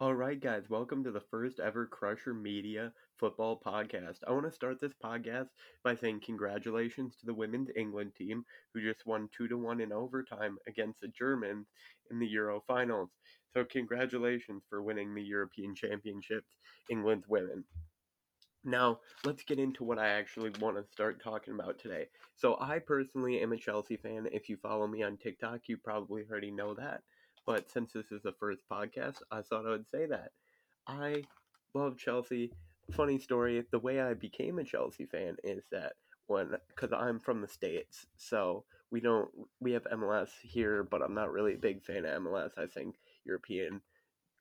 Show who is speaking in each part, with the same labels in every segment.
Speaker 1: All right, guys, welcome to the first ever Crusher Media football podcast. I want to start this podcast by saying congratulations to the women's England team who just won 2 to 1 in overtime against the Germans in the Euro finals. So, congratulations for winning the European Championships, England's women. Now, let's get into what I actually want to start talking about today. So, I personally am a Chelsea fan. If you follow me on TikTok, you probably already know that. But since this is the first podcast, I thought I would say that. I love Chelsea. Funny story the way I became a Chelsea fan is that when, because I'm from the States, so we don't, we have MLS here, but I'm not really a big fan of MLS. I think European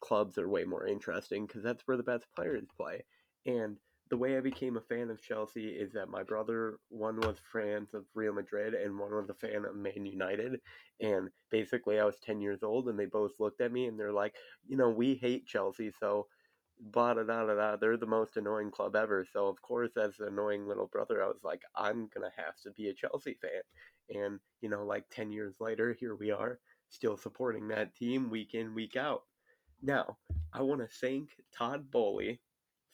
Speaker 1: clubs are way more interesting because that's where the best players play. And the way I became a fan of Chelsea is that my brother, one was fans of Real Madrid and one was a fan of Man United. And basically, I was 10 years old and they both looked at me and they're like, you know, we hate Chelsea, so blah, da, da, da, da. They're the most annoying club ever. So, of course, as an annoying little brother, I was like, I'm going to have to be a Chelsea fan. And, you know, like 10 years later, here we are, still supporting that team week in, week out. Now, I want to thank Todd Boehly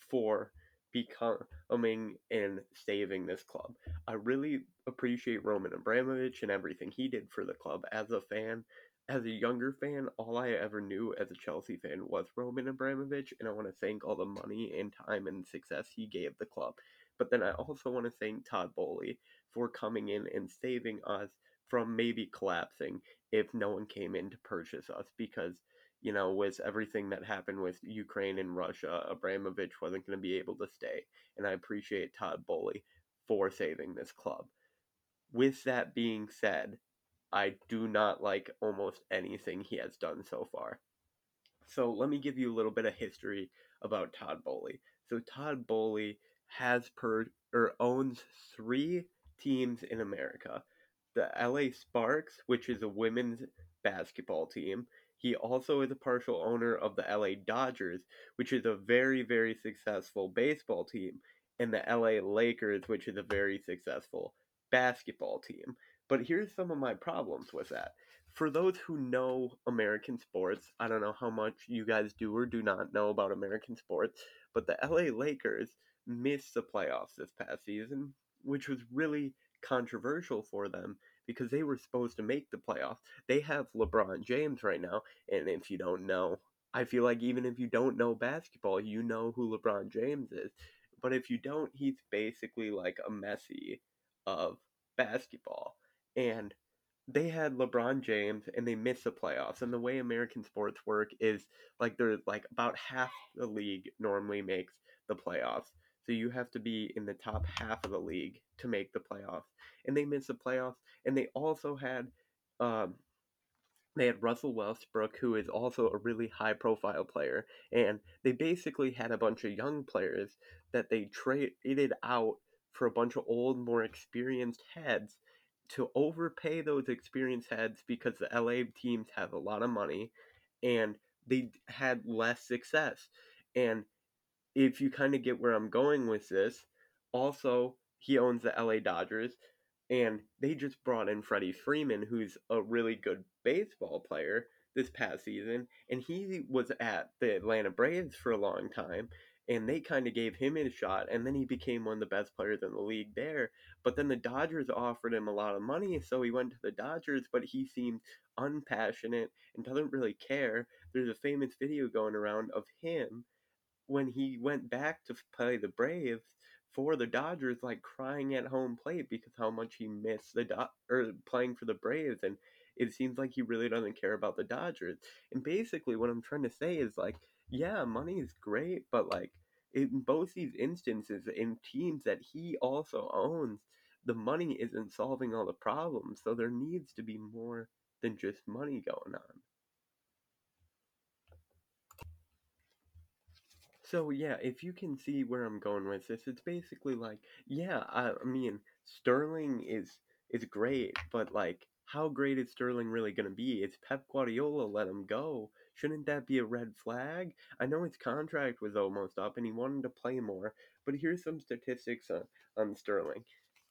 Speaker 1: for becoming and saving this club. I really appreciate Roman Abramovich and everything he did for the club as a fan. As a younger fan, all I ever knew as a Chelsea fan was Roman Abramovich, and I want to thank all the money and time and success he gave the club. But then I also want to thank Todd Boehly for coming in and saving us from maybe collapsing if no one came in to purchase us because you know, with everything that happened with Ukraine and Russia, Abramovich wasn't going to be able to stay. And I appreciate Todd Boehly for saving this club. With that being said, I do not like almost anything he has done so far. So let me give you a little bit of history about Todd Boehly. So Todd Boehly has per or owns three teams in America. The LA Sparks, which is a women's basketball team, he also is a partial owner of the LA Dodgers, which is a very, very successful baseball team, and the LA Lakers, which is a very successful basketball team. But here's some of my problems with that. For those who know American sports, I don't know how much you guys do or do not know about American sports, but the LA Lakers missed the playoffs this past season, which was really controversial for them because they were supposed to make the playoffs. They have LeBron James right now, and if you don't know, I feel like even if you don't know basketball, you know who LeBron James is. But if you don't, he's basically like a Messi of basketball. And they had LeBron James and they missed the playoffs. And the way American sports work is like they're like about half the league normally makes the playoffs. So you have to be in the top half of the league to make the playoffs. And they missed the playoffs. And they also had um, they had Russell Westbrook, who is also a really high profile player, and they basically had a bunch of young players that they traded out for a bunch of old, more experienced heads to overpay those experienced heads because the LA teams have a lot of money and they had less success. And if you kind of get where I'm going with this, also he owns the LA Dodgers, and they just brought in Freddie Freeman, who's a really good baseball player this past season, and he was at the Atlanta Braves for a long time, and they kind of gave him a shot, and then he became one of the best players in the league there. But then the Dodgers offered him a lot of money, so he went to the Dodgers, but he seemed unpassionate and doesn't really care. There's a famous video going around of him when he went back to play the Braves for the Dodgers, like crying at home plate because how much he missed the Do- or playing for the Braves, and it seems like he really doesn't care about the Dodgers. And basically, what I'm trying to say is like, yeah, money is great, but like in both these instances, in teams that he also owns, the money isn't solving all the problems. So there needs to be more than just money going on. So yeah, if you can see where I'm going with this, it's basically like, yeah, I, I mean, Sterling is is great, but like, how great is Sterling really going to be? It's Pep Guardiola let him go. Shouldn't that be a red flag? I know his contract was almost up and he wanted to play more, but here's some statistics on, on Sterling.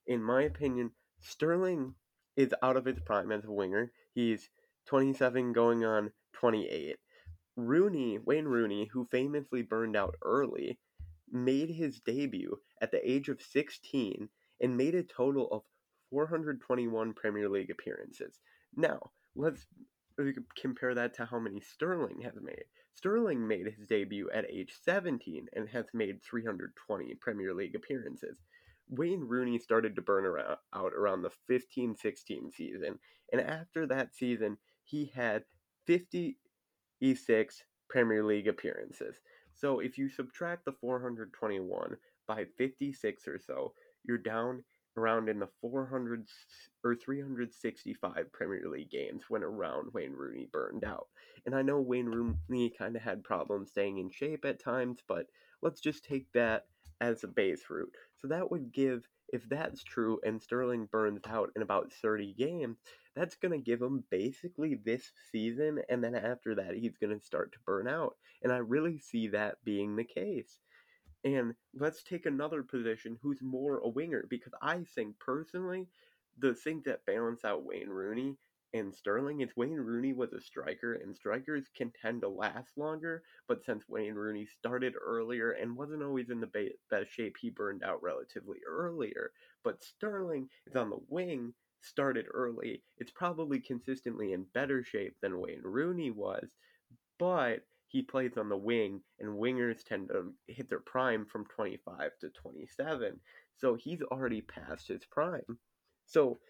Speaker 1: In my opinion, Sterling is out of his prime as a winger. He's 27 going on 28 Rooney, Wayne Rooney, who famously burned out early, made his debut at the age of 16 and made a total of 421 Premier League appearances. Now, let's compare that to how many Sterling has made. Sterling made his debut at age 17 and has made 320 Premier League appearances. Wayne Rooney started to burn around, out around the 15 16 season, and after that season, he had 56 Premier League appearances. So if you subtract the 421 by 56 or so, you're down around in the 400 or 365 Premier League games when around Wayne Rooney burned out. And I know Wayne Rooney kind of had problems staying in shape at times, but let's just take that as a base root. So that would give, if that's true and Sterling burns out in about 30 games, that's going to give him basically this season. And then after that, he's going to start to burn out. And I really see that being the case. And let's take another position who's more a winger because I think personally, the thing that balance out Wayne Rooney and Sterling is Wayne Rooney was a striker, and strikers can tend to last longer. But since Wayne Rooney started earlier and wasn't always in the best shape, he burned out relatively earlier. But Sterling is on the wing, started early. It's probably consistently in better shape than Wayne Rooney was, but he plays on the wing, and wingers tend to hit their prime from 25 to 27. So he's already past his prime. So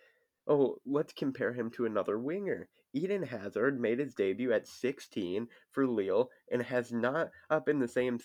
Speaker 1: Oh, let's compare him to another winger. Eden Hazard made his debut at 16 for Lille and has not uh, been the same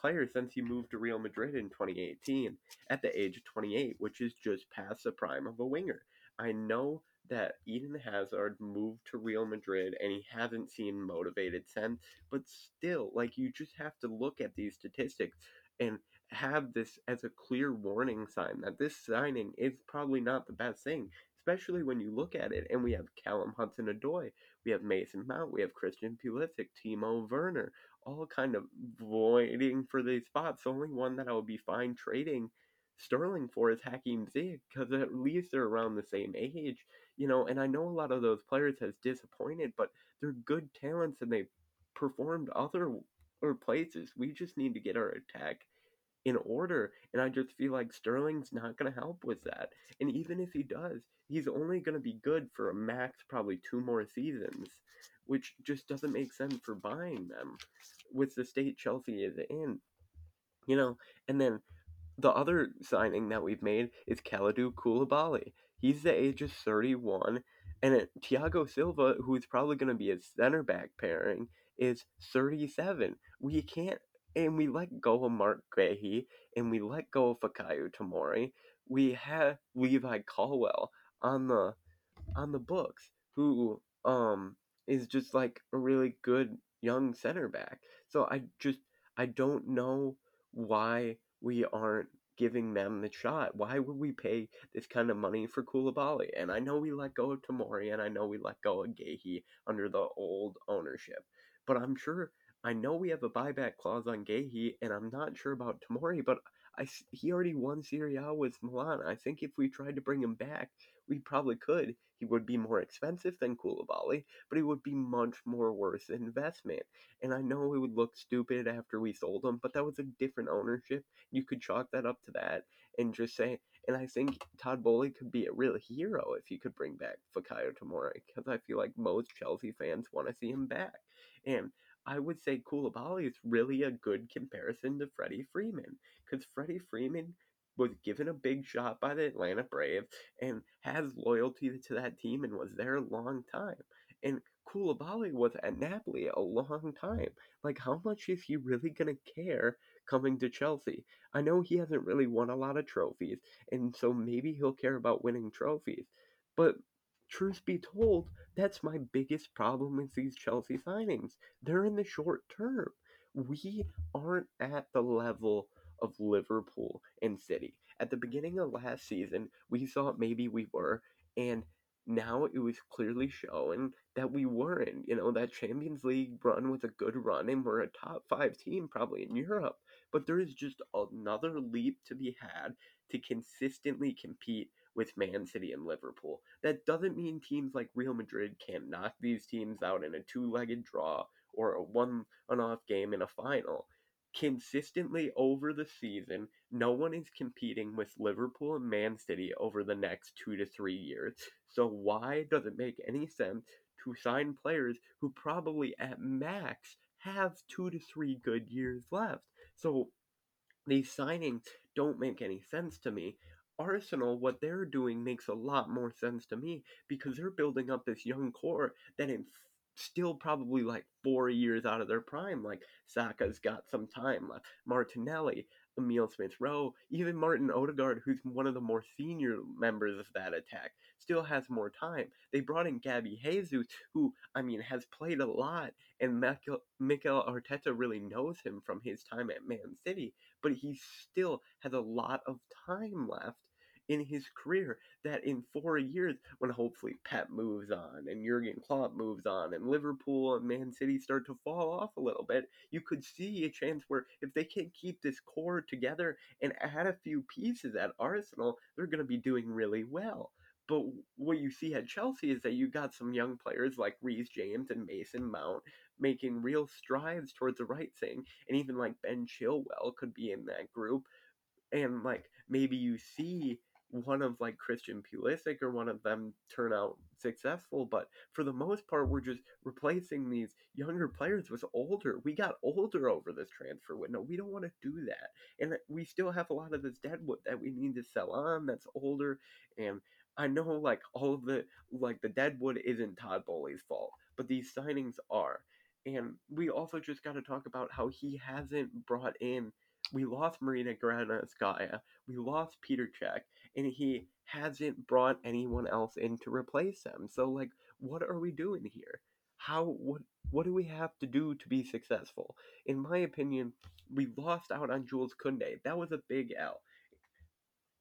Speaker 1: player since he moved to Real Madrid in 2018 at the age of 28, which is just past the prime of a winger. I know that Eden Hazard moved to Real Madrid and he hasn't seen motivated since, but still, like, you just have to look at these statistics and have this as a clear warning sign that this signing is probably not the best thing especially when you look at it and we have Callum Hudson Odoi, we have Mason Mount, we have Christian Pulisic, Timo Werner, all kind of voiding for these spots. The only one that I would be fine trading Sterling for is Hakim Ziyech because at least they're around the same age, you know. And I know a lot of those players has disappointed, but they're good talents and they performed other or places. We just need to get our attack in order. And I just feel like Sterling's not going to help with that. And even if he does, he's only going to be good for a max probably two more seasons, which just doesn't make sense for buying them with the state Chelsea is in. You know, and then the other signing that we've made is Kalidou Koulibaly. He's the age of 31, and Thiago Silva, who's probably going to be a center back pairing, is 37. We can't and we let go of Mark Guéhi, and we let go of Fikayo Tomori. We have Levi Colwill on the on the books, who um is just like a really good young center back. So I just I don't know why we aren't giving them the shot. Why would we pay this kind of money for Koulibaly? And I know we let go of Tomori and I know we let go of Guéhi under the old ownership, but I'm sure I know we have a buyback clause on Guéhi, and I'm not sure about Tomori, but I, he already won Serie A with Milan. I think if we tried to bring him back, we probably could. He would be more expensive than Koulibaly, but he would be much more worth investment. And I know it would look stupid after we sold him, but that was a different ownership. You could chalk that up to that and just say, and I think Todd Boehly could be a real hero if he could bring back Fikayo Tomori, because I feel like most Chelsea fans want to see him back. And I would say Koulibaly is really a good comparison to Freddie Freeman because Freddie Freeman was given a big shot by the Atlanta Braves and has loyalty to that team and was there a long time. And Koulibaly was at Napoli a long time. Like, how much is he really going to care coming to Chelsea? I know he hasn't really won a lot of trophies, and so maybe he'll care about winning trophies. But truth be told, that's my biggest problem with these Chelsea signings. They're in the short term. We aren't at the level of Liverpool and City. At the beginning of last season, we thought maybe we were, and now it was clearly showing that we weren't. You know, that Champions League run was a good run, and we're a top five team probably in Europe. But there is just another leap to be had to consistently compete with Man City and Liverpool. That doesn't mean teams like Real Madrid can't knock these teams out in a two legged draw or a one on off game in a final. Consistently over the season, no one is competing with Liverpool and Man City over the next two to three years. So, why does it make any sense to sign players who probably at max have two to three good years left? So, these signings don't make any sense to me. Arsenal, what they're doing makes a lot more sense to me because they're building up this young core that in still probably like four years out of their prime. Like Saka's got some time left. Martinelli, Emil Smith Rowe, even Martin Odegaard, who's one of the more senior members of that attack, still has more time. They brought in Gabby Jesus, who, I mean, has played a lot, and Mikel, Mikel Arteta really knows him from his time at Man City, but he still has a lot of time left in his career that in four years, when hopefully Pep moves on and Jurgen Klopp moves on and Liverpool and Man City start to fall off a little bit, you could see a chance where if they can keep this core together and add a few pieces at Arsenal, they're going to be doing really well. But what you see at Chelsea is that you got some young players like Reece James and Mason Mount making real strides towards the right thing, and even like Ben Chilwell could be in that group. And like maybe you see one of like Christian Pulisic or one of them turn out successful, but for the most part, we're just replacing these younger players with older. We got older over this transfer window. We don't want to do that, and uh, we still have a lot of this deadwood that we need to sell on that's older. And I know like all of the like the deadwood isn't Todd Boehly's fault, but these signings are. And we also just got to talk about how he hasn't brought in we lost Marina Granovskaya, we lost Peter Cech, and he hasn't brought anyone else in to replace them. So like what are we doing here? How what what do we have to do to be successful? In my opinion, we lost out on Jules Koundé. That was a big L.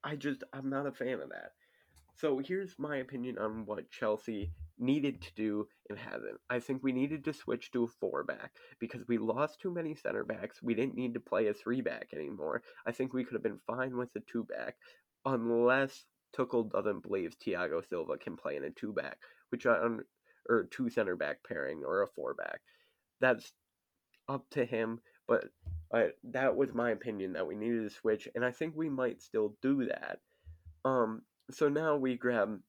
Speaker 1: I just I'm not a fan of that. So here's my opinion on what Chelsea needed to do and hasn't. I think we needed to switch to a four back because we lost too many center backs. We didn't need to play a three back anymore. I think we could have been fine with a two back unless Tuchel doesn't believe Thiago Silva can play in a two back, which I or two center back pairing or a four back. That's up to him, but I, that was my opinion that we needed to switch, and I think we might still do that. Um, so now we grab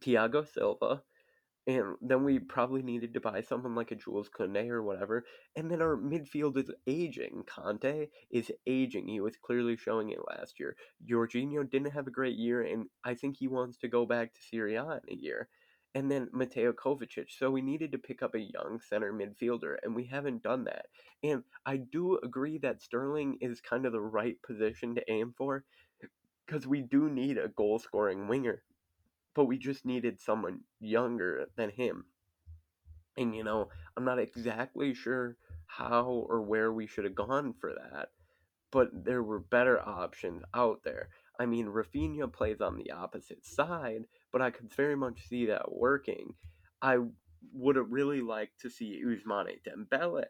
Speaker 1: Thiago Silva, and then we probably needed to buy someone like a Jules Koundé or whatever. And then our midfield is aging. Kanté is aging. He was clearly showing it last year. Jorginho didn't have a great year, and I think he wants to go back to Serie A in a year. And then Mateo Kovacic. So we needed to pick up a young center midfielder, and we haven't done that. And I do agree that Sterling is kind of the right position to aim for, because we do need a goal scoring winger but we just needed someone younger than him. And you know, I'm not exactly sure how or where we should have gone for that, but there were better options out there. I mean, Rafinha plays on the opposite side, but I could very much see that working. I would have really liked to see Ousmane Dembele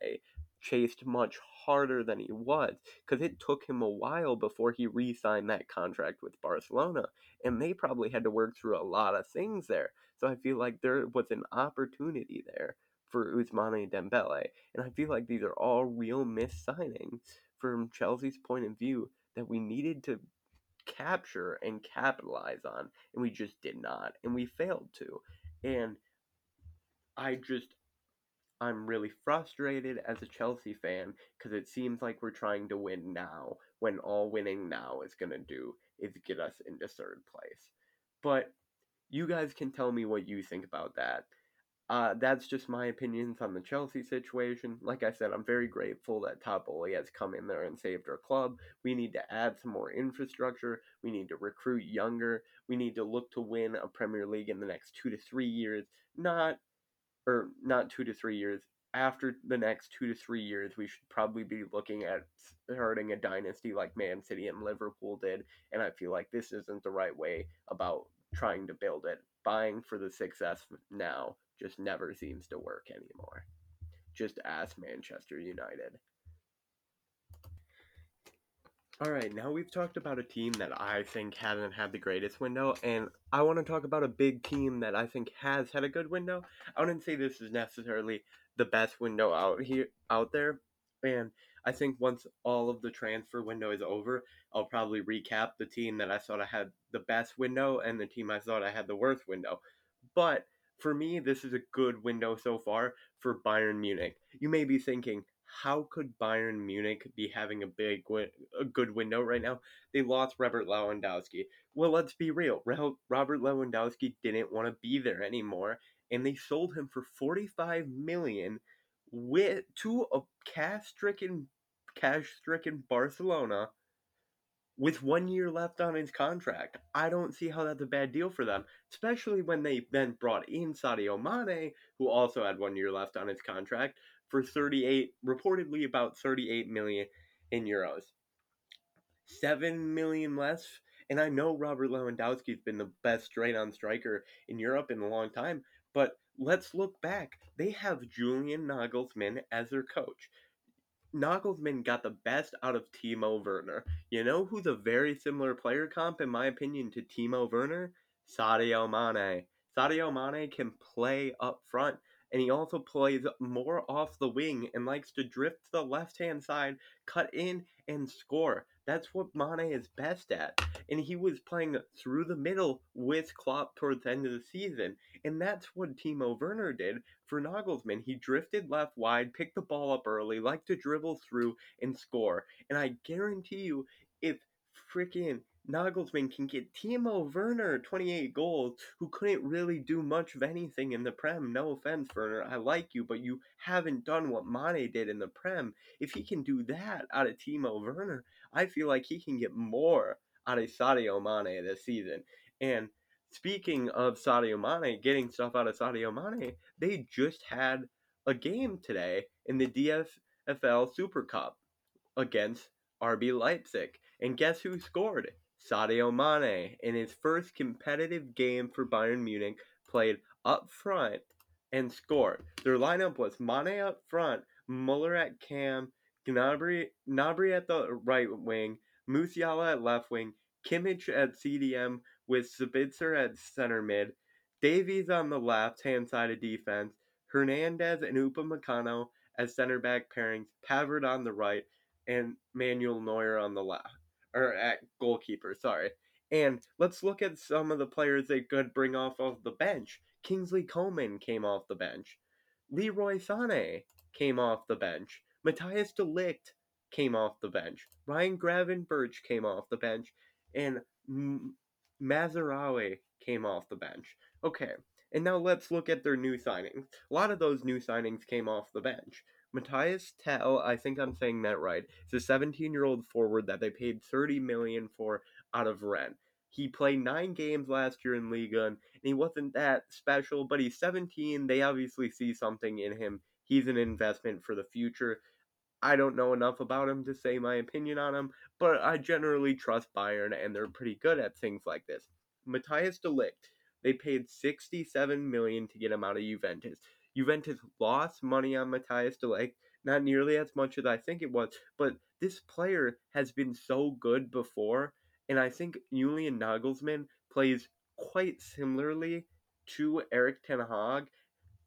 Speaker 1: chased much harder than he was because it took him a while before he re signed that contract with Barcelona. And they probably had to work through a lot of things there. So I feel like there was an opportunity there for Ousmane Dembele. And I feel like these are all real missed signings from Chelsea's point of view that we needed to capture and capitalize on. And we just did not. And we failed to. And I just I'm really frustrated as a Chelsea fan because it seems like we're trying to win now when all winning now is going to do is get us into third place. But you guys can tell me what you think about that. Uh, that's just my opinions on the Chelsea situation. Like I said, I'm very grateful that Todd has come in there and saved our club. We need to add some more infrastructure. We need to recruit younger. We need to look to win a Premier League in the next two to three years, not or not two to three years. After the next two to three years, we should probably be looking at starting a dynasty like Man City and Liverpool did. And I feel like this isn't the right way about trying to build it. Buying for the success now just never seems to work anymore. Just ask Manchester United. All right, now we've talked about a team that I think hasn't had the greatest window, and I want to talk about a big team that I think has had a good window. I wouldn't say this is necessarily the best window out here out there. And I think once all of the transfer window is over, I'll probably recap the team that I thought I had the best window and the team I thought I had the worst window. But for me, this is a good window so far for Bayern Munich. You may be thinking, how could Bayern Munich be having a big win- a good window right now? They lost Robert Lewandowski. Well, let's be real. Robert Lewandowski didn't want to be there anymore, and they sold him for 45 million with to a cash-stricken cash-stricken Barcelona with one year left on his contract. I don't see how that's a bad deal for them, especially when they then brought in Sadio Mane, who also had one year left on his contract, for 38, reportedly about 38 million in euros. 7 million less. And I know Robert Lewandowski's been the best straight on striker in Europe in a long time, but let's look back. They have Julian Nagelsmann as their coach. Nagelsmann got the best out of Timo Werner. You know who's a very similar player comp, in my opinion, to Timo Werner? Sadio Mane. Sadio Mane can play up front, and he also plays more off the wing and likes to drift to the left hand side, cut in, and score. That's what Mane is best at. And he was playing through the middle with Klopp towards the end of the season. And that's what Timo Werner did for Nagelsmann. He drifted left wide, picked the ball up early, liked to dribble through and score. And I guarantee you, if freaking Nagelsmann can get Timo Werner 28 goals, who couldn't really do much of anything in the Prem. No offense, Werner, I like you, but you haven't done what Mane did in the Prem. If he can do that out of Timo Werner, I feel like he can get more out of Sadio Mane this season. And speaking of Sadio Mane, getting stuff out of Sadio Mane, they just had a game today in the DFL Super Cup against RB Leipzig. And guess who scored? Sadio Mane, in his first competitive game for Bayern Munich, played up front and scored. Their lineup was Mane up front, Muller at cam, Gnabry, Gnabry at the right wing, Musiala at left wing, Kimmich at CDM with Sabitzer at center mid, Davies on the left hand side of defense, Hernandez and Upamecano as center back pairings, Pavard on the right, and Manuel Neuer on the left or at goalkeeper, sorry. And let's look at some of the players they could bring off of the bench. Kingsley Coman came off the bench. Leroy Sané came off the bench. Matthias de Ligt came off the bench. Ryan Gravenberch came off the bench. And M- Mazraoui came off the bench. Okay, and now let's look at their new signings. A lot of those new signings came off the bench. Matthias Tel, I think I'm saying that right. It's a 17 year old forward that they paid 30 million for out of Rennes. He played nine games last year in Liga, and he wasn't that special, but he's 17. They obviously see something in him. He's an investment for the future. I don't know enough about him to say my opinion on him, but I generally trust Bayern, and they're pretty good at things like this. Matthias de Ligt, they paid 67 million to get him out of Juventus. Juventus lost money on Matthias de Ligt, not nearly as much as I think it was, but this player has been so good before, and I think Julian Nagelsmann plays quite similarly to Erik Ten Hag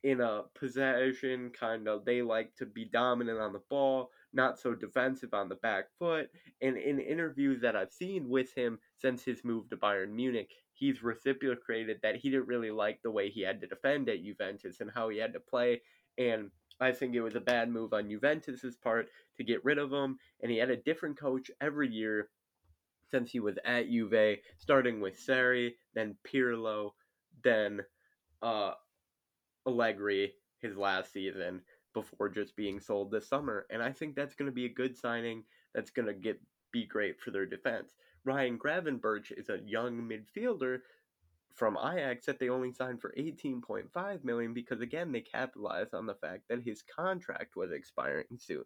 Speaker 1: in a possession kind of they like to be dominant on the ball, not so defensive on the back foot. And in interviews that I've seen with him since his move to Bayern Munich, he's reciprocated that he didn't really like the way he had to defend at Juventus and how he had to play. And I think it was a bad move on Juventus's part to get rid of him. And he had a different coach every year since he was at Juve, starting with Sarri, then Pirlo, then uh, Allegri his last season before just being sold this summer. And I think that's going to be a good signing. That's going to get be great for their defense. Ryan Gravenberch is a young midfielder from Ajax that they only signed for 18.5 million because again they capitalized on the fact that his contract was expiring soon.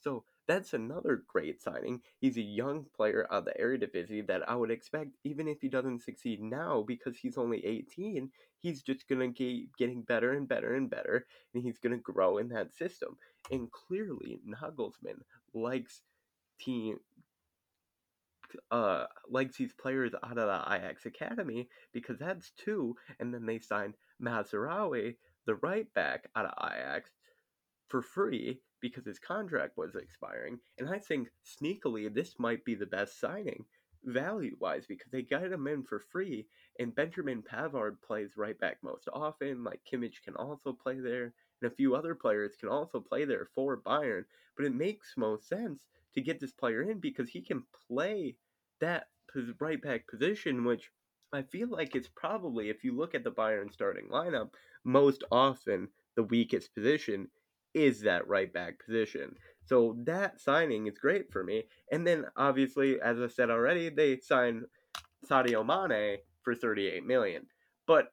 Speaker 1: So that's another great signing. He's a young player of the Eredivisie that I would expect, even if he doesn't succeed now because he's only 18, he's just going to keep getting better and better and better, and he's going to grow in that system. And clearly, Nagelsmann likes team uh these players out of the Ajax academy because that's two, and then they signed Mazraoui, the right back out of Ajax, for free because his contract was expiring. And I think sneakily this might be the best signing value wise because they got him in for free. And Benjamin Pavard plays right back most often. Like Kimmich can also play there. And a few other players can also play there for Bayern. But it makes most sense to get this player in because he can play that right back position, which I feel like it's probably, if you look at the Bayern starting lineup, most often the weakest position is that right back position. So that signing is great for me. And then obviously, as I said already, they signed Sadio Mane for 38 million. But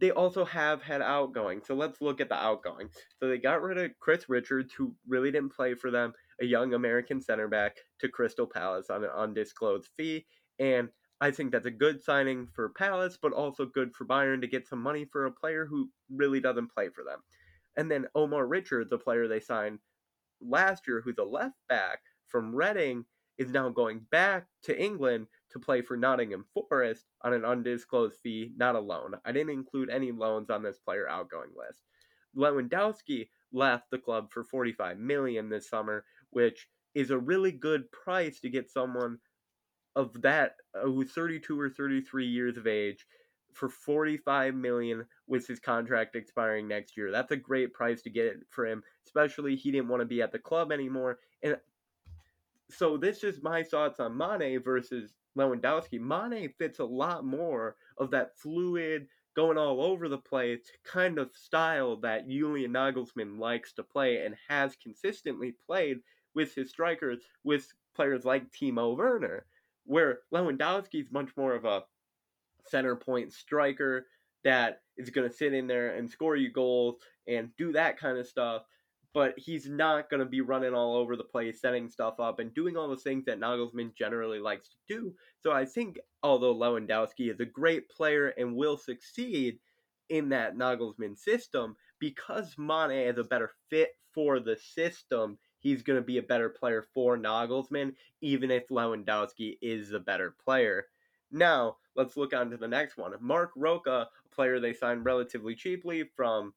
Speaker 1: they also have had outgoing. So let's look at the outgoing. So they got rid of Chris Richards, who really didn't play for them, a young American center back, to Crystal Palace on an undisclosed fee. And I think that's a good signing for Palace, but also good for Bayern to get some money for a player who really doesn't play for them. And then Omar Richards, the player they signed last year, who's a left back from Reading, is now going back to England to play for Nottingham Forest on an undisclosed fee, not a loan. I didn't include any loans on this player outgoing list. Lewandowski left the club for 45 million this summer, which is a really good price to get someone of that uh, who's 32 or 33 years of age for 45 million with his contract expiring next year. That's a great price to get for him, especially he didn't want to be at the club anymore. And so this is my thoughts on Mane versus Lewandowski. Mane fits a lot more of that fluid, going all over the place kind of style that Julian Nagelsmann likes to play and has consistently played with his strikers, with players like Timo Werner, where Lewandowski is much more of a center point striker that is going to sit in there and score you goals and do that kind of stuff. But he's not going to be running all over the place, setting stuff up, and doing all the things that Nagelsmann generally likes to do. So I think, although Lewandowski is a great player and will succeed in that Nagelsmann system, because Mane is a better fit for the system, he's going to be a better player for Nagelsmann, even if Lewandowski is a better player. Now, let's look on to the next one. Marc Roca, a player they signed relatively cheaply from,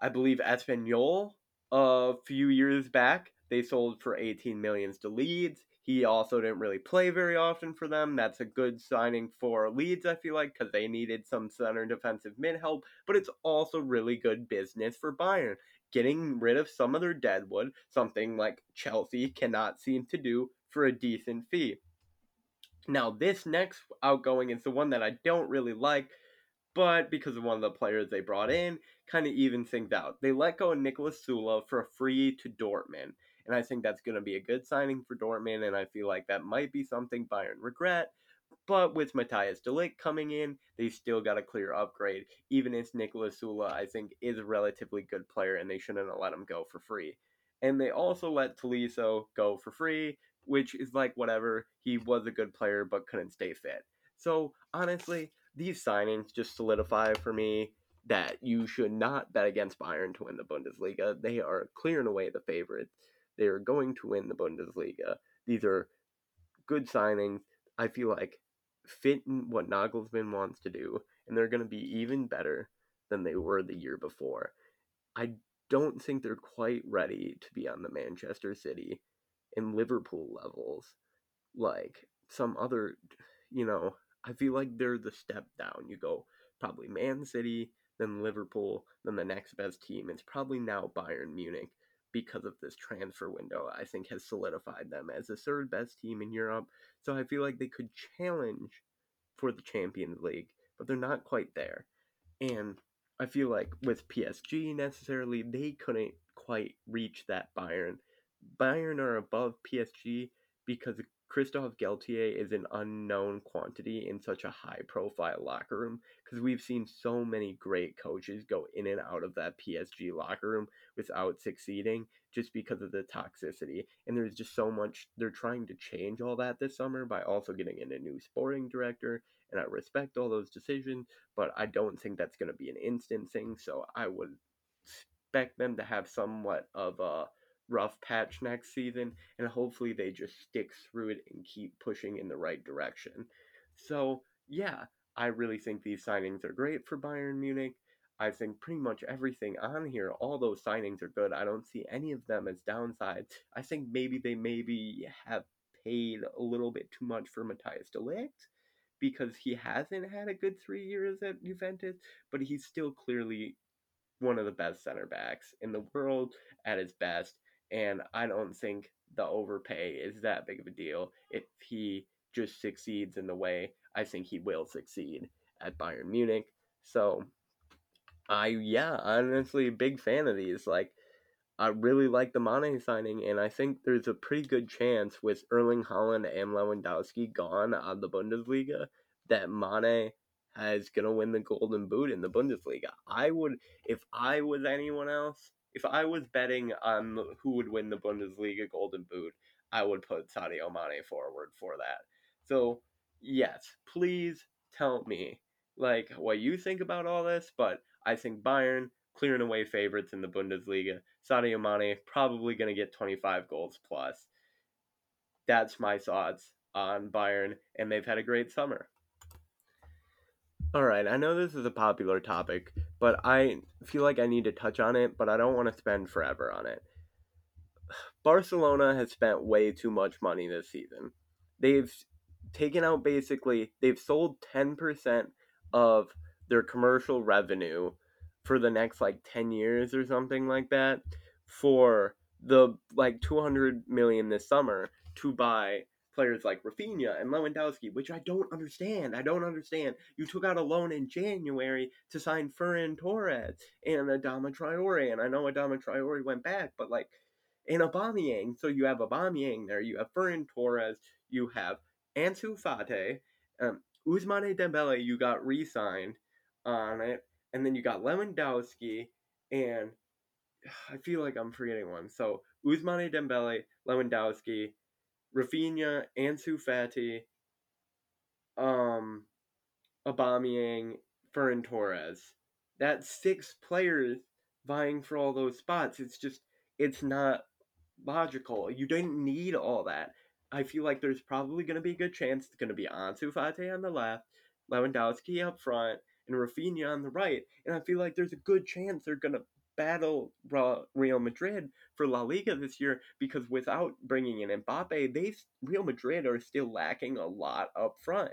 Speaker 1: I believe, Espanyol a few years back. They sold for 18 millions to Leeds. He also didn't really play very often for them. That's a good signing for Leeds, I feel like, because they needed some center defensive mid help. But it's also really good business for Bayern. Getting rid of some of their deadwood, something like Chelsea cannot seem to do for a decent fee. Now, this next outgoing is the one that I don't really like, but because of one of the players they brought in, kind of even things out. They let go of Niklas Süle for a free to Dortmund, and I think that's going to be a good signing for Dortmund, and I feel like that might be something Bayern regret. But with Matthias de Ligt coming in, they still got a clear upgrade. Even if Nicolas Sula, I think, is a relatively good player, and they shouldn't have let him go for free. And they also let Tolisso go for free, which is like whatever. He was a good player but couldn't stay fit. So honestly, these signings just solidify for me that you should not bet against Bayern to win the Bundesliga. They are clearing away the favorites. They are going to win the Bundesliga. These are good signings. I feel like fit in what Nagelsmann wants to do, and they're going to be even better than they were the year before. I don't think they're quite ready to be on the Manchester City and Liverpool levels like some other, you know, I feel like they're the step down. You go probably Man City, then Liverpool, then the next best team. It's probably now Bayern Munich because of this transfer window. I think has solidified them as the third best team in Europe. So I feel like they could challenge for the Champions League, but they're not quite there. And I feel like with PSG necessarily, they couldn't quite reach that Bayern Bayern are above PSG because Christophe Galtier is an unknown quantity in such a high profile locker room because we've seen so many great coaches go in and out of that PSG locker room without succeeding just because of the toxicity. And there's just so much, they're trying to change all that this summer by also getting in a new sporting director. And I respect all those decisions, but I don't think that's going to be an instant thing. So I would expect them to have somewhat of a rough patch next season, and hopefully they just stick through it and keep pushing in the right direction. So, yeah, I really think these signings are great for Bayern Munich. I think pretty much everything on here, all those signings are good. I don't see any of them as downsides. I think maybe they maybe have paid a little bit too much for Matthias de Ligt because he hasn't had a good three years at Juventus, but he's still clearly one of the best center backs in the world at his best. And I don't think the overpay is that big of a deal if he just succeeds in the way I think he will succeed at Bayern Munich. So I yeah, honestly a big fan of these. Like I really like the Mane signing, and I think there's a pretty good chance with Erling Haaland and Lewandowski gone of the Bundesliga that Mane is gonna win the Golden Boot in the Bundesliga. I would, if I was anyone else, if I was betting on who would win the Bundesliga Golden Boot, I would put Sadio Mane forward for that. So yes, please tell me like what you think about all this, but I think Bayern clearing away favorites in the Bundesliga. Sadio Mane probably going to get 25 goals plus. That's my thoughts on Bayern, and they've had a great summer. All right, I know this is a popular topic, but I feel like I need to touch on it, but I don't want to spend forever on it. Barcelona has spent way too much money this season. They've taken out basically, they've sold 10% of their commercial revenue for the next like 10 years or something like that for the like 200 million this summer to buy players like Rafinha and Lewandowski, which I don't understand. I don't understand. You took out a loan in January to sign Ferran Torres and Adama Traore, and I know Adama Traore went back, but like in Aubameyang, so you have Aubameyang there, you have Ferran Torres, you have Ansu Fati, um, Ousmane Dembele, you got re-signed on it, and then you got Lewandowski, and I feel like I'm forgetting one. So Ousmane Dembele, Lewandowski, Rafinha, Ansu Fati, um, Aubameyang, Ferran Torres. That's six players vying for all those spots. It's just, it's not logical. You didn't need all that. I feel like there's probably going to be a good chance it's going to be Ansu Fati on the left, Lewandowski up front, and Rafinha on the right. And I feel like there's a good chance they're going to battle Real Madrid for La Liga this year because without bringing in Mbappe, they Real Madrid are still lacking a lot up front.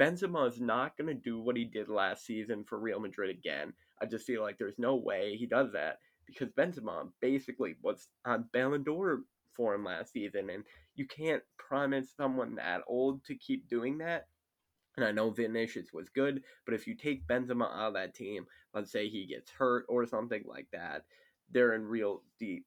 Speaker 1: Benzema is not going to do what he did last season for Real Madrid again. I just feel like there's no way he does that because Benzema basically was on Ballon d'Or form last season, and you can't promise someone that old to keep doing that and I know Vinicius was good, but if you take Benzema out of that team, let's say he gets hurt or something like that, they're in real deep.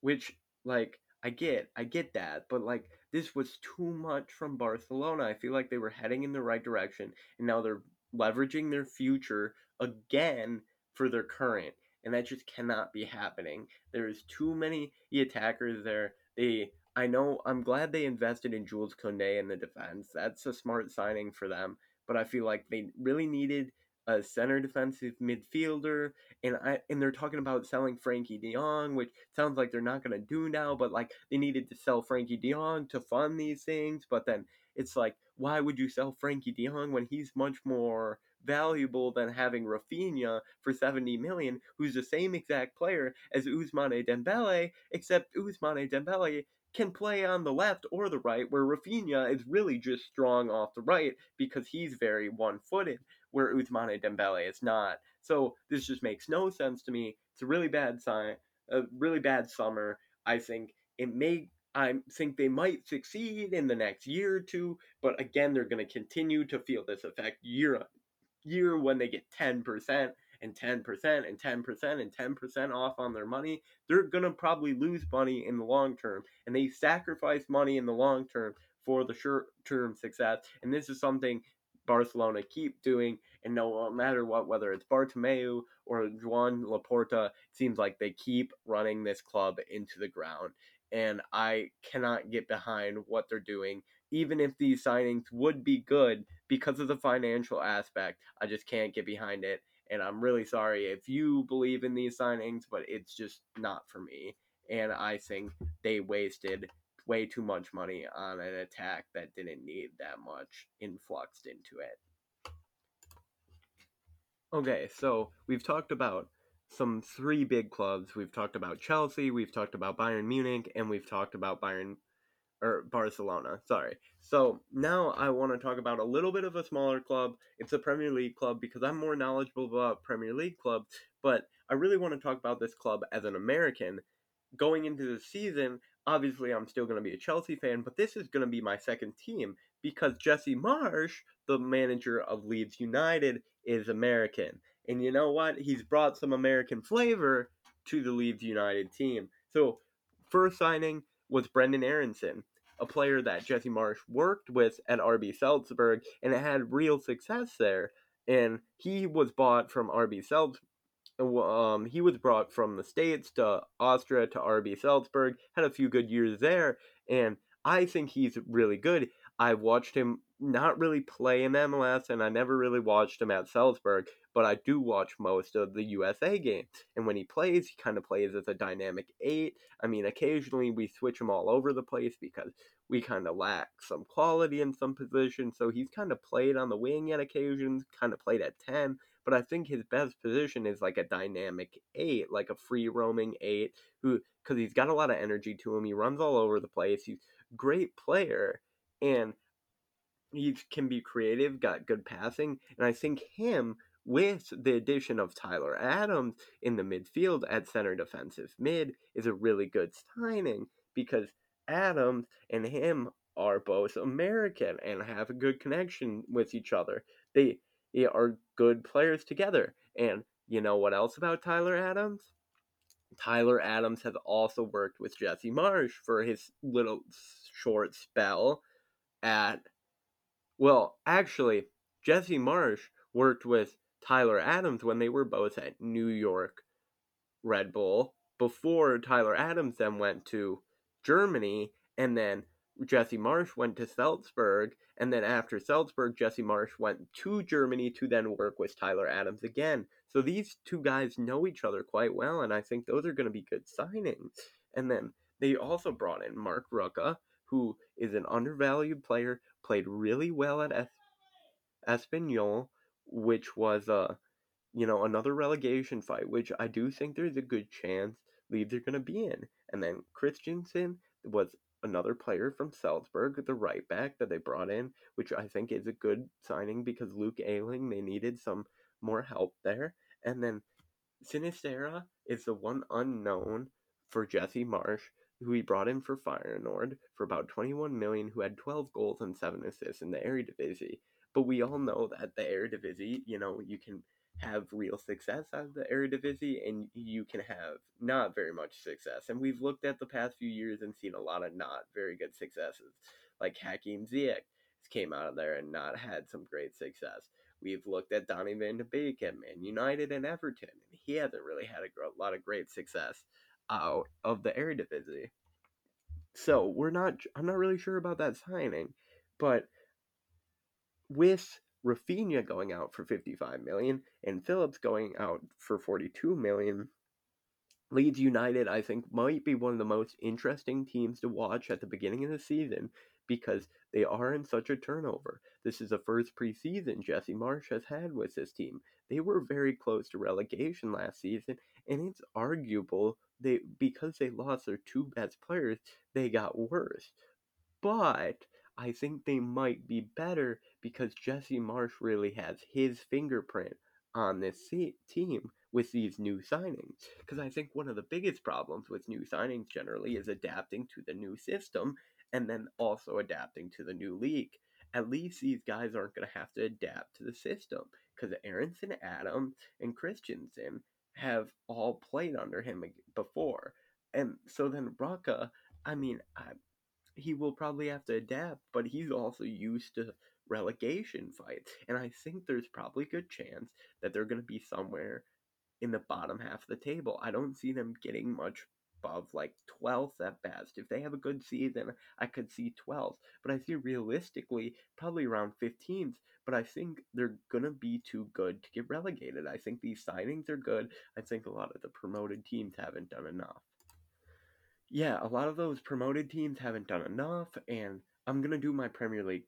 Speaker 1: Which, like, I get, I get that, but like, this was too much from Barcelona. I feel like they were heading in the right direction, and now they're leveraging their future again for their current, and that just cannot be happening. There's too many attackers there. They I know I'm glad they invested in Jules Koundé in the defense. That's a smart signing for them. But I feel like they really needed a center defensive midfielder, and I and they're talking about selling Frenkie De Jong, which sounds like they're not gonna do now. But like they needed to sell Frenkie De Jong to fund these things. But then it's like, why would you sell Frenkie De Jong when he's much more valuable than having Rafinha for 70 million, who's the same exact player as Ousmane Dembele, except Ousmane Dembele can play on the left or the right, where Rafinha is really just strong off the right because he's very one footed, where Ousmane Dembele is not. So this just makes no sense to me. It's a really bad sign, a really bad summer. I think it may. I think they might succeed in the next year or two, but again, they're going to continue to feel this effect year on year when they get 10% and 10% and 10% and 10% off on their money, they're going to probably lose money in the long term. And they sacrifice money in the long term for the short term success. And this is something Barcelona keep doing. And no matter what, whether it's Bartomeu or Juan Laporta, it seems like they keep running this club into the ground. And I cannot get behind what they're doing even if these signings would be good because of the financial aspect, I just can't get behind it. And I'm really sorry if you believe in these signings, but it's just not for me. And I think they wasted way too much money on an attack that didn't need that much influxed into it. Okay, so we've talked about some three big clubs. We've talked about Chelsea, we've talked about Bayern Munich, and we've talked about Bayern or Barcelona. Sorry. So now I want to talk about a little bit of a smaller club. It's a Premier League club because I'm more knowledgeable about Premier League clubs, but I really want to talk about this club as an American. Going into the season, obviously I'm still going to be a Chelsea fan, but this is going to be my second team because Jesse Marsch, the manager of Leeds United, is American. And you know what? He's brought some American flavor to the Leeds United team. So, first signing was Brendan Aaronson, a player that Jesse Marsch worked with at RB Salzburg and had real success there. And he was bought from RB Salzburg. Um, he was brought from the States to Austria to RB Salzburg, had a few good years there, and I think he's really good. I've watched him not really play in MLS, and I never really watched him at Salzburg, but I do watch most of the USA games. And when he plays, he kind of plays as a dynamic eight. I mean, occasionally we switch him all over the place because we kind of lack some quality in some positions. So he's kind of played on the wing at occasions, kind of played at 10. But I think his best position is like a dynamic eight, like a free roaming eight, who because he's got a lot of energy to him. He runs all over the place. He's a great player, and he can be creative, got good passing, and I think him with the addition of Tyler Adams in the midfield at center defensive mid is a really good signing because Adams and him are both American and have a good connection with each other. They, they are good players together. And you know what else about Tyler Adams? Tyler Adams has also worked with Jesse Marsch for his little short spell at well, actually, Jesse Marsch worked with Tyler Adams when they were both at New York Red Bull before Tyler Adams then went to Germany and then Jesse Marsch went to Salzburg and then after Salzburg Jesse Marsch went to Germany to then work with Tyler Adams again. So these two guys know each other quite well and I think those are going to be good signings. And then they also brought in Marc Roca who is an undervalued player played really well at es- Espanyol, which was uh, you know another relegation fight, which I do think there's a good chance Leeds are going to be in. And then Kristensen was another player from Salzburg, the right back that they brought in, which I think is a good signing because Luke Ayling they needed some more help there. And then Sinisterra is the one unknown for Jesse Marsch, who he brought in for Feyenoord for about 21 million, who had 12 goals and 7 assists in the Eredivisie. But we all know that the Eredivisie, you know, you can have real success out of the Eredivisie and you can have not very much success. And we've looked at the past few years and seen a lot of not very good successes. Like Hakim Ziyech came out of there and not had some great success. We've looked at Donny van de Beek at Man United and Everton, and he hasn't really had a lot of great success out of the Eredivisie. So we're not. I'm not really sure about that signing, but with Raphinha going out for 55 million and Phillips going out for 42 million, Leeds United, I think, might be one of the most interesting teams to watch at the beginning of the season because they are in such a turnover. This is the first preseason Jesse Marsch has had with this team. They were very close to relegation last season, and it's arguable they because they lost their two best players, they got worse. But I think they might be better because Jesse Marsch really has his fingerprint on this team with these new signings. Because I think one of the biggest problems with new signings generally is adapting to the new system and then also adapting to the new league. At least these guys aren't going to have to adapt to the system because Aaronson, Adams, and Kristensen have all played under him before. And so then Roca, I mean, I, he will probably have to adapt, but he's also used to relegation fights. And I think there's probably a good chance that they're going to be somewhere in the bottom half of the table. I don't see them getting much above like 12th at best. If they have a good season, I could see 12th. But I see realistically probably around 15th. But I think they're going to be too good to get relegated. I think these signings are good. I think a lot of the promoted teams haven't done enough. Yeah, a lot of those promoted teams haven't done enough. And I'm to do my Premier League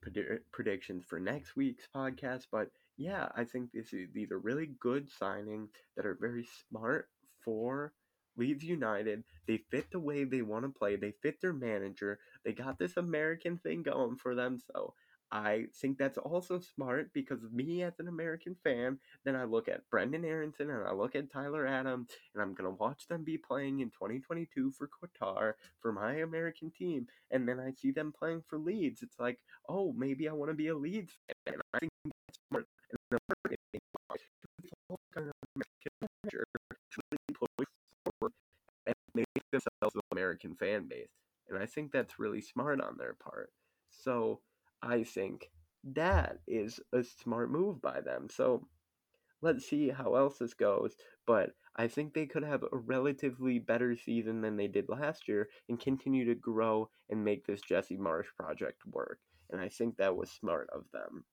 Speaker 1: predictions for next week's podcast. But yeah, I think this is, these are really good signings that are very smart for Leeds United. They fit the way they want to play. They fit their manager. They got this American thing going for them. So I think that's also smart because me as an American fan, then I look at Brendan Aaronson and I look at Tyler Adams and I'm going to watch them be playing in 2022 for Qatar for my American team. And then I see them playing for Leeds. It's like, oh, maybe I want to be a Leeds fan. And I think that's smart. And the marketing and make themselves an American fan base. And I think that's really smart on their part. So I think that is a smart move by them. So let's see how else this goes. But I think they could have a relatively better season than they did last year and continue to grow and make this Jesse Marsch project work. And I think that was smart of them.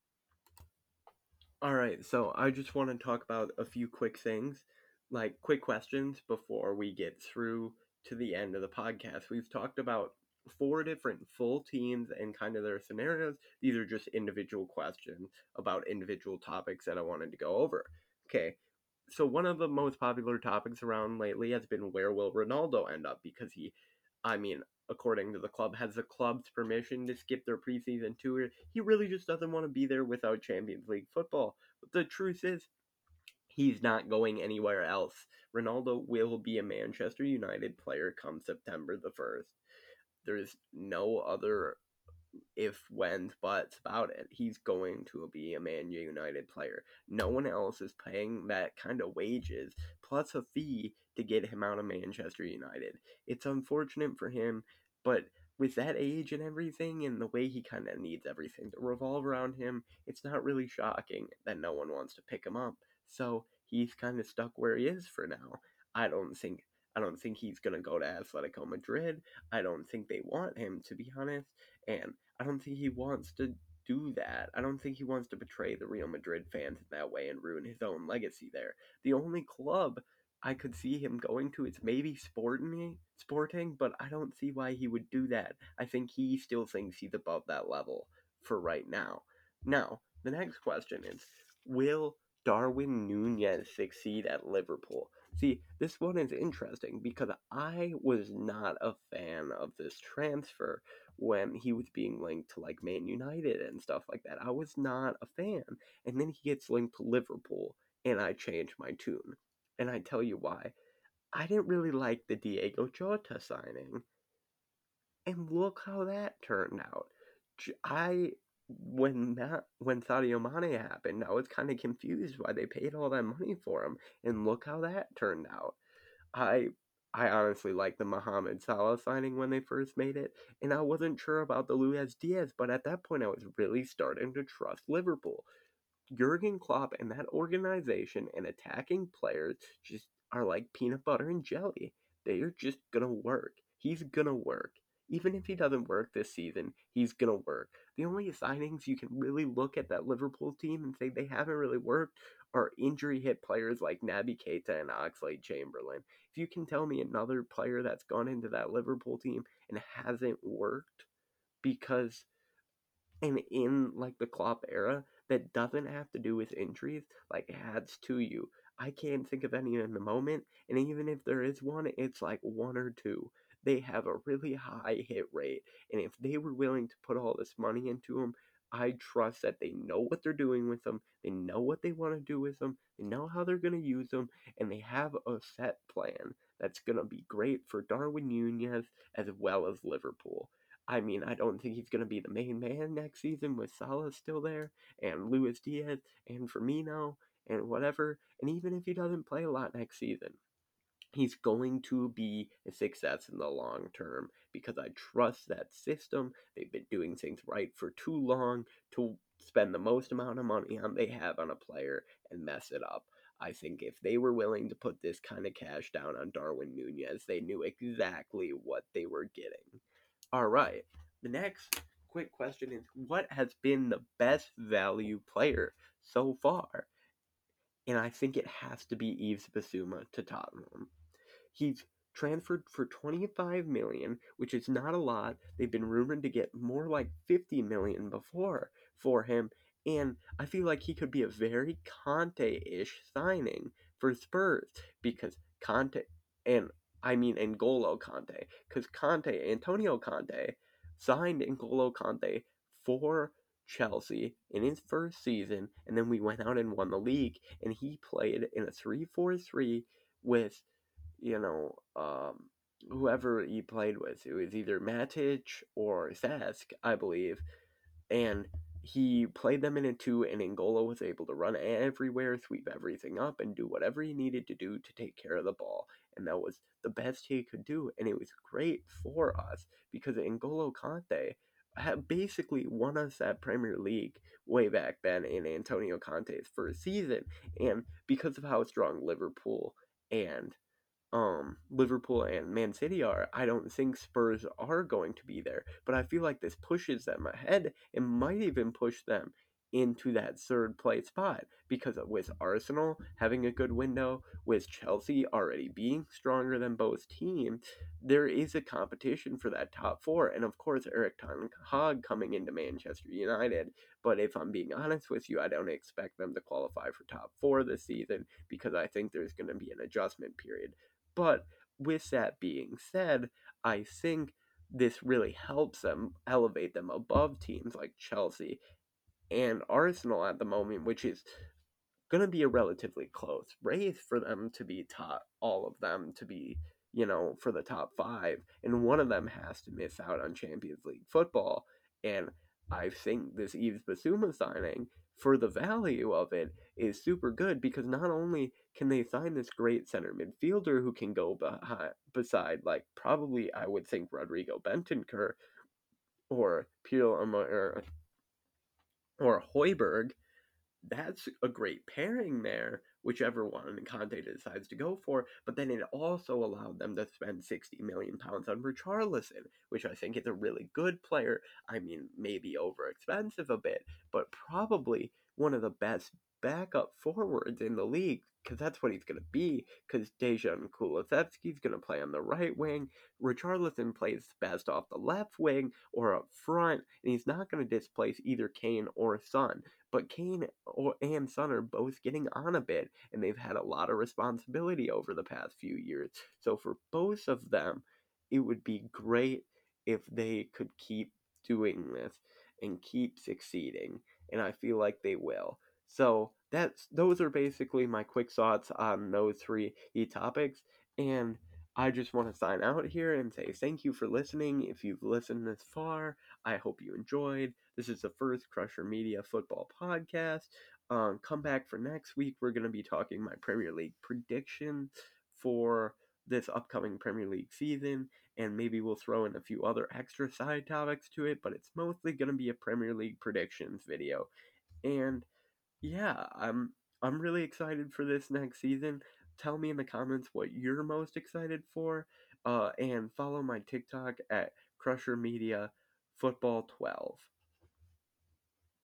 Speaker 1: All right, so I just want to talk about a few quick things, like quick questions before we get through to the end of the podcast. We've talked about four different full teams and kind of their scenarios. These are just individual questions about individual topics that I wanted to go over. Okay, so one of the most popular topics around lately has been where will Ronaldo end up because he, I mean, according to the club, has the club's permission to skip their preseason tour. He really just doesn't want to be there without Champions League football. But the truth is, he's not going anywhere else. Ronaldo will be a Manchester United player come September the 1st. There's no other if, when, buts about it. He's going to be a Man United player. No one else is paying that kind of wages plus a fee to get him out of Manchester United. It's unfortunate for him, but with that age and everything and the way he kind of needs everything to revolve around him, it's not really shocking that no one wants to pick him up. So he's kind of stuck where he is for now. I don't think I don't think he's going to go to Atletico Madrid. I don't think they want him, to be honest. And I don't think he wants to do that. I don't think he wants to betray the Real Madrid fans in that way and ruin his own legacy there. The only club I could see him going to is maybe Sporting, Sporting, but I don't see why he would do that. I think he still thinks he's above that level for right now. Now, the next question is Will Darwin Nunez succeed at Liverpool? See, this one is interesting because I was not a fan of this transfer when he was being linked to like Man United and stuff like that. I was not a fan. And then he gets linked to Liverpool and I changed my tune. And I tell you why. I didn't really like the Diogo Jota signing. And look how that turned out. I when that when Sadio Mane happened, I was kind of confused why they paid all that money for him, and look how that turned out. I I honestly liked the Mohamed Salah signing when they first made it, and I wasn't sure about the Luis Diaz, but at that point I was really starting to trust Liverpool. Jurgen Klopp and that organization and attacking players just are like peanut butter and jelly. They are just gonna work. He's gonna work. Even if he doesn't work this season, he's gonna work. The only signings you can really look at that Liverpool team and say they haven't really worked are injury hit players like Naby Keita and Oxlade Chamberlain. If you can tell me another player that's gone into that Liverpool team and hasn't worked because and in like the Klopp era that doesn't have to do with injuries, like adds to you. I can't think of any in the moment, and even if there is one, it's like one or two they have a really high hit rate. And if they were willing to put all this money into them, I trust that they know what they're doing with them. They know what they want to do with them. They know how they're going to use them. And they have a set plan that's going to be great for Darwin Nunez as well as Liverpool. I mean, I don't think he's going to be the main man next season with Salah still there and Luis Diaz and Firmino and whatever. And even if he doesn't play a lot next season, he's going to be a success in the long term because I trust that system. They've been doing things right for too long to spend the most amount of money on they have on a player and mess it up. I think if they were willing to put this kind of cash down on Darwin Nunez, they knew exactly what they were getting. All right. The next quick question is what has been the best value player so far? And I think it has to be Yves Bissouma to Tottenham. He's transferred for 25 million, which is not a lot. They've been rumored to get more like 50 million before for him, And I feel like he could be a very Conte-ish signing for Spurs because Conte and I mean N'Golo Kanté because Conte Antonio Conte signed N'Golo Kanté for Chelsea in his first season, and then we went out and won the league, and he played in a 3-4-3 with, you know, um, whoever he played with. It was either Matic or Sask, I believe, and he played them in a two, and N'Golo was able to run everywhere, sweep everything up, and do whatever he needed to do to take care of the ball. And that was the best he could do, and it was great for us because N'Golo Kanté had basically won us that Premier League way back then in Antonio Conte's first season, and because of how strong Liverpool and um, Liverpool and Man City are, I don't think Spurs are going to be there. But I feel like this pushes them ahead and might even push them into that third place spot because with Arsenal having a good window, with Chelsea already being stronger than both teams, there is a competition for that top four. And of course, Erik Ten Hag coming into Manchester United. But if I'm being honest with you, I don't expect them to qualify for top four this season because I think there's going to be an adjustment period. But with that being said, I think this really helps them elevate them above teams like Chelsea and Arsenal at the moment, which is going to be a relatively close race for them to be top, all of them to be, you know, for the top five. And one of them has to miss out on Champions League football. And I think this Yves Bissouma signing for the value of it is super good because not only can they sign this great center midfielder who can go behind, beside, like, probably I would think Rodrigo Bentancur or Pierre or, or Højbjerg, that's a great pairing there, whichever one Conte decides to go for. But then it also allowed them to spend 60 million pounds on Richarlison, which I think is a really good player. I mean, maybe over expensive a bit, but probably one of the best backup forwards in the league because that's what he's going to be. Because Dejan Kulusevski's going to play on the right wing. Richarlison plays best off the left wing or up front, and he's not going to displace either Kane or Son. But Kane or, and Son are both getting on a bit, and they've had a lot of responsibility over the past few years. So for both of them, it would be great if they could keep doing this and keep succeeding, and I feel like they will. So that's those are basically my quick thoughts on those three e topics and I just want to sign out here and say thank you for listening. If you've listened this far, I hope you enjoyed. This is the first Crusher Media football podcast. Um, come back for next week. We're going to be talking my Premier League prediction for this upcoming Premier League season, and maybe we'll throw in a few other extra side topics to it, but it's mostly going to be a Premier League predictions video. And yeah, I'm I'm really excited for this next season. Tell me in the comments what you're most excited for, uh, and follow my TikTok at Crusher Media Football 12.